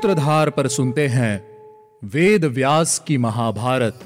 सूत्रधार पर सुनते हैं वेद व्यास की महाभारत।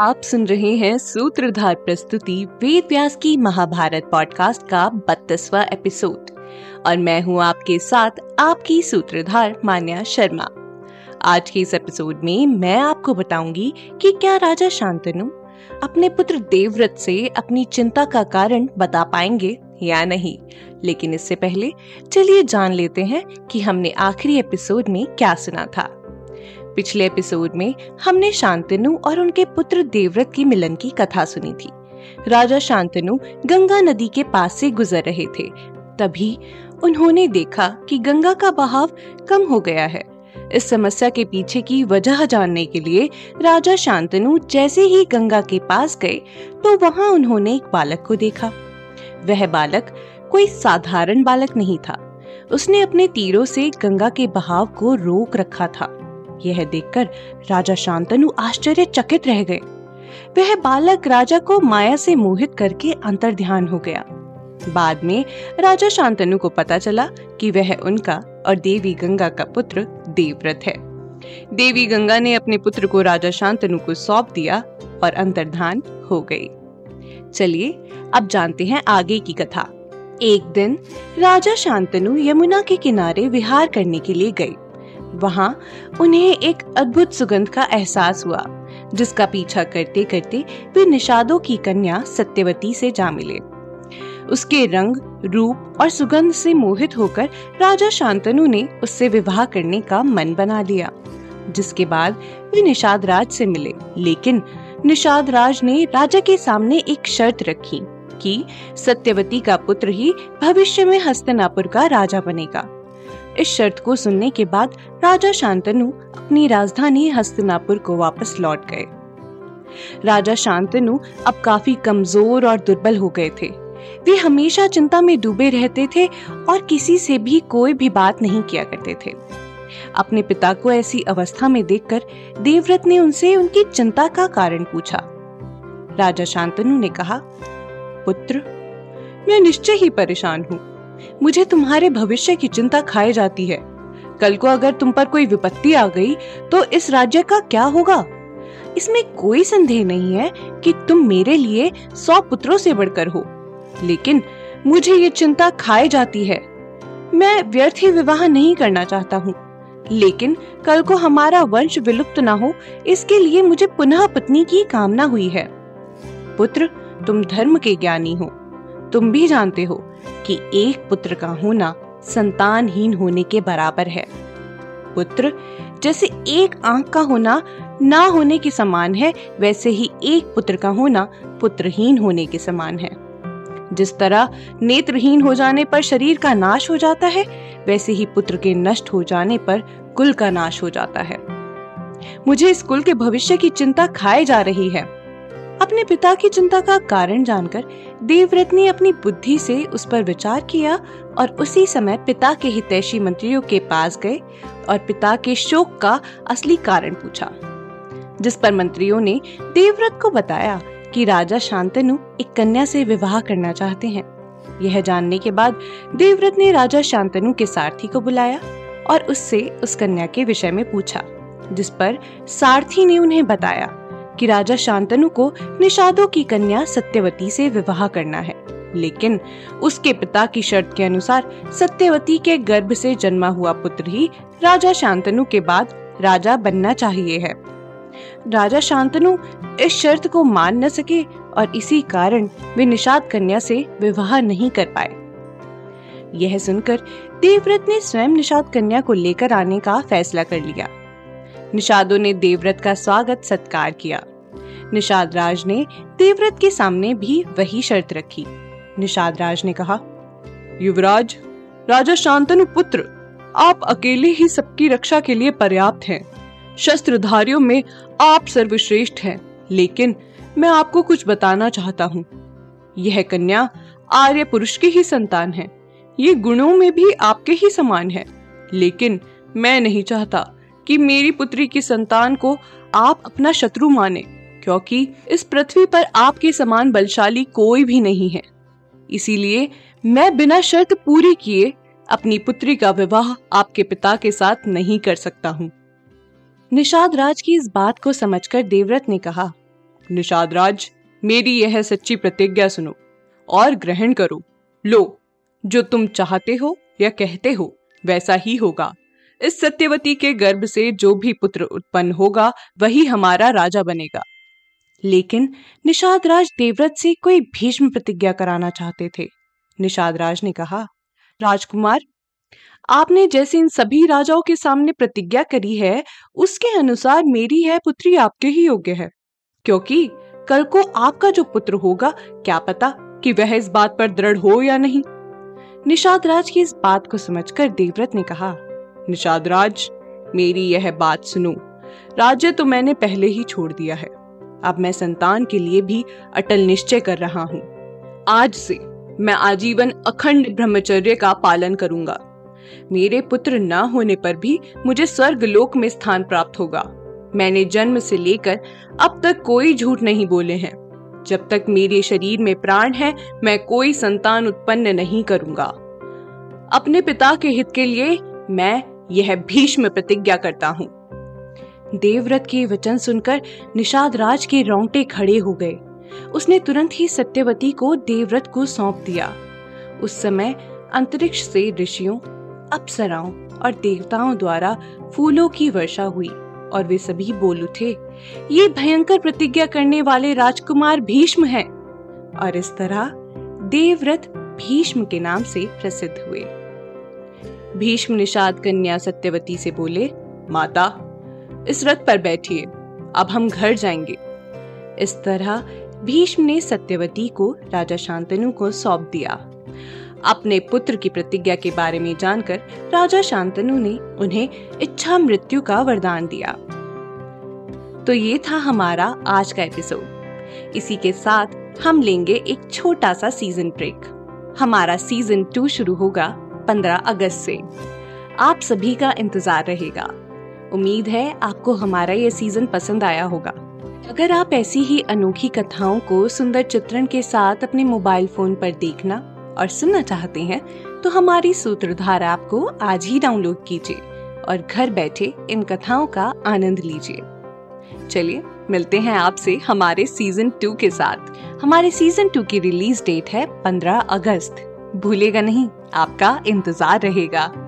आप सुन रहे हैं सूत्रधार प्रस्तुति वेद व्यास की महाभारत पॉडकास्ट का बत्तीसवा एपिसोड और मैं हूँ आपके साथ आपकी सूत्रधार मान्या शर्मा। आज के इस एपिसोड में मैं आपको बताऊँगी कि क्या राजा शांतनु अपने पुत्र देवव्रत से अपनी चिंता का कारण बता पाएँगे या नहीं। लेकिन इससे पहले चलिए जान लेते हैं कि हमने आखिरी एपिसोड में क्या सुना था। पिछले एपिसोड में हमने शांतनु और उनके पुत्र देवव्रत की मिलन की कथा सुनी थी। राजा शांतनु गंगा नदी के पास से गुजर रहे थे। तभी उन्होंने देखा कि गंगा का बहाव कम हो गया है इस समस्या के पीछे की वजह जानने के लिए राजा शांतनु जैसे ही गंगा के पास गए तो वहाँ उन्होंने एक बालक को देखा। वह बालक कोई साधारण बालक नहीं था। उसने अपने तीरों से गंगा के बहाव को रोक रखा था। यह देखकर राजा शांतनु आश्चर्यचकित रह गए। वह बालक राजा को माया से मोहित करके अंतर ध्यान हो गया। बाद में राजा शांतनु को पता चला कि वह उनका और देवी गंगा का पुत्र देवव्रत है। देवी गंगा ने अपने पुत्र को राजा शांतनु को सौंप दिया और अंतर्धान हो गई। चलिए, अब जानते हैं आगे की कथा। एक दिन राजा शांतनु यमुना के किनारे विहार करने के लिए गए वहाँ उन्हें एक अद्भुत सुगंध का एहसास हुआ, जिसका पीछा करते करते वे निषादों की कन्या सत्यवती से जा मिले। उसके रंग, रूप और सुगंध से मोहित होकर राजा शांतनु ने उससे विवाह करने का मन बना लिया, जिसके बाद वे निषाद राज से मिले। लेकिन निषाद राज ने राजा के सामने एक शर्त रखी कि सत्यवती का पुत्र ही भविष्य में हस्तनापुर का राजा बनेगा। इस शर्त को सुनने के बाद राजा शांतनु अपनी राजधानी हस्तनापुर को वापस लौट गए। राजा शांतनु अब काफ़ी कमज़ोर और दुर्बल हो गए थे। वे हमेशा चिंता में डूबे रहते थे और किसी से भी कोई भी बात नहीं किया करते थे। अपने पिता को ऐसी अवस्था में देखकर देवव्रत ने उनसे उनकी चिंता का कारण पूछा। राजा शांतनु ने कहा, पुत्र, मैं निश्चय ही परेशान हूँ। मुझे तुम्हारे भविष्य की चिंता खाए जाती है। कल को अगर तुम पर कोई विपत्ति आ गई तो इस राज्य का क्या होगा? इसमें कोई संदेह नहीं है कि तुम मेरे लिए सौ पुत्रों से बढ़कर हो। लेकिन मुझे ये चिंता खाए जाती है। मैं व्यर्थ ही विवाह नहीं करना चाहता हूँ। लेकिन कल को हमारा वंश विलुप्त न हो, इसके लिए मुझे पुनः पत्नी की कामना हुई है। पुत्र, तुम धर्म के ज्ञानी हो। तुम भी जानते हो कि एक पुत्र का होना संतानहीन होने के बराबर है। पुत्र, जैसे एक आँख का होना ना होने के समान है, वैसे ही एक पुत्र का होना पुत्रहीन होने के समान है। जिस तरह नेत्रहीन हो जाने पर शरीर का नाश हो जाता है, वैसे ही पुत्र के नष्ट हो जाने पर कुल का नाश हो जाता है। मुझे इस कुल के भविष्य की चिंता खाए जा रही है। अपने पिता की चिंता का कारण जानकर देवव्रत ने अपनी बुद्धि से उस पर विचार किया और उसी समय पिता के हितैषी मंत्रियों के पास गए और पिता के शोक का असली कारण पूछा, जिस पर मंत्रियों ने देवव्रत को बताया कि राजा शांतनु एक कन्या से विवाह करना चाहते हैं। यह जानने के बाद देवव्रत ने राजा शांतनु के सारथी को बुलाया और उससे उस कन्या के विषय में पूछा, जिस पर सारथी ने उन्हें बताया कि राजा शांतनु को निषादों की कन्या सत्यवती से विवाह करना है। लेकिन उसके पिता की शर्त के अनुसार सत्यवती के गर्भ से जन्मा हुआ पुत्र ही राजा शांतनु के बाद राजा बनना चाहिए है। राजा शांतनु इस शर्त को मान न सके और इसी कारण वे निषाद कन्या से विवाह नहीं कर पाए। यह सुनकर देवव्रत ने स्वयं निषाद कन्या को लेकर आने का फैसला कर लिया। निषादों ने देवव्रत का स्वागत सत्कार किया। निषाद राज ने देवव्रत के सामने भी वही शर्त रखी। निषाद राज ने कहा, युवराज, राजा शांतनु पुत्र, आप अकेले ही सबकी रक्षा के लिए पर्याप्त हैं। शस्त्रधारियों में आप सर्वश्रेष्ठ हैं, लेकिन मैं आपको कुछ बताना चाहता हूँ। यह कन्या आर्य पुरुष की ही संतान है। ये गुणों में भी आपके ही समान है। लेकिन मैं नहीं चाहता कि मेरी पुत्री की संतान को आप अपना शत्रु माने, क्योंकि इस पृथ्वी पर आपके समान बलशाली कोई भी नहीं है। इसीलिए मैं बिना शर्त पूरी किए अपनी पुत्री का विवाह आपके पिता के साथ नहीं कर सकता हूँ। निषाद राज की इस बात को समझकर देवव्रत ने कहा निषाद राज मेरी यह सच्ची प्रतिज्ञा सुनो और ग्रहण करो। लो जो तुम चाहते हो या कहते हो वैसा ही होगा। इस सत्यवती के गर्भ से जो भी पुत्र उत्पन्न होगा वही हमारा राजा बनेगा। लेकिन निषाद राज देवव्रत से कोई भीष्म प्रतिज्ञा कराना चाहते थे। निषाद राज ने कहा राजकुमार आपने जैसे इन सभी राजाओं के सामने प्रतिज्ञा करी है, उसके अनुसार मेरी यह पुत्री आपके ही योग्य है। क्योंकि कल को आपका जो पुत्र होगा, क्या पता कि वह इस बात पर दृढ़ हो या नहीं। निषाद राज की इस बात को समझकर देवव्रत ने कहा निषाद राज मेरी यह बात सुनो। राज्य तो मैंने पहले ही छोड़ दिया है। अब मैं संतान के लिए भी अटल निश्चय कर रहा हूँ। आज से मैं आजीवन अखंड ब्रह्मचर्य का पालन करूँगा। मेरे पुत्र न होने पर भी मुझे स्वर्ग लोक में स्थान प्राप्त होगा। मैंने जन्म से लेकर अब तक कोई झूठ नहीं बोले हैं। जब तक मेरे शरीर में प्राण है, मैं कोई संतान उत्पन्न नहीं करूँगा। अपने पिता के हित के लिए मैं यह भीष्म प्रतिज्ञा करता हूँ। देवव्रत के वचन सुनकर निषाद राज के रोंगटे खड़े हो गए। उसने तुरंत ही सत्यवती को देवव्रत को सौंप दिया। उस समय अंतरिक्ष से ऋषियों अप्सराओं और देवताओं द्वारा फूलों की वर्षा हुई और वे सभी बोल उठे, ये भयंकर प्रतिज्ञा करने वाले राजकुमार भीष्म हैं। और इस तरह देवव्रत भीष्म के नाम से प्रसिद्ध हुए। भीष्म निषाद कन्या सत्यवती से बोले, माता, इस रथ पर बैठिए, अब हम घर जाएँगे। इस तरह भीष्म ने सत्यवती को, राजा शांतनु को सौंप दिया। अपने पुत्र की प्रतिज्ञा के बारे में जानकर राजा शांतनु ने उन्हें इच्छा मृत्यु का वरदान दिया। तो ये था हमारा आज का एपिसोड इसी के साथ हम लेंगे एक छोटा सा सीज़न ब्रेक हमारा सीज़न टू शुरू होगा 15 अगस्त से। आप सभी का इंतज़ार रहेगा। उम्मीद है आपको हमारा ये सीज़न पसंद आया होगा। अगर आप ऐसी ही अनोखी कथाओं को सुंदर चित्रण के साथ अपने मोबाइल फ़ोन पर देखना और सुनना चाहते हैं तो हमारी सूत्रधार ऐप को आज ही डाउनलोड कीजिए और घर बैठे इन कथाओं का आनंद लीजिए। चलिए, मिलते हैं आपसे हमारे सीज़न टू के साथ। हमारे सीज़न टू की रिलीज़ डेट है 15 अगस्त। भूलेगा नहीं, आपका इंतज़ार रहेगा।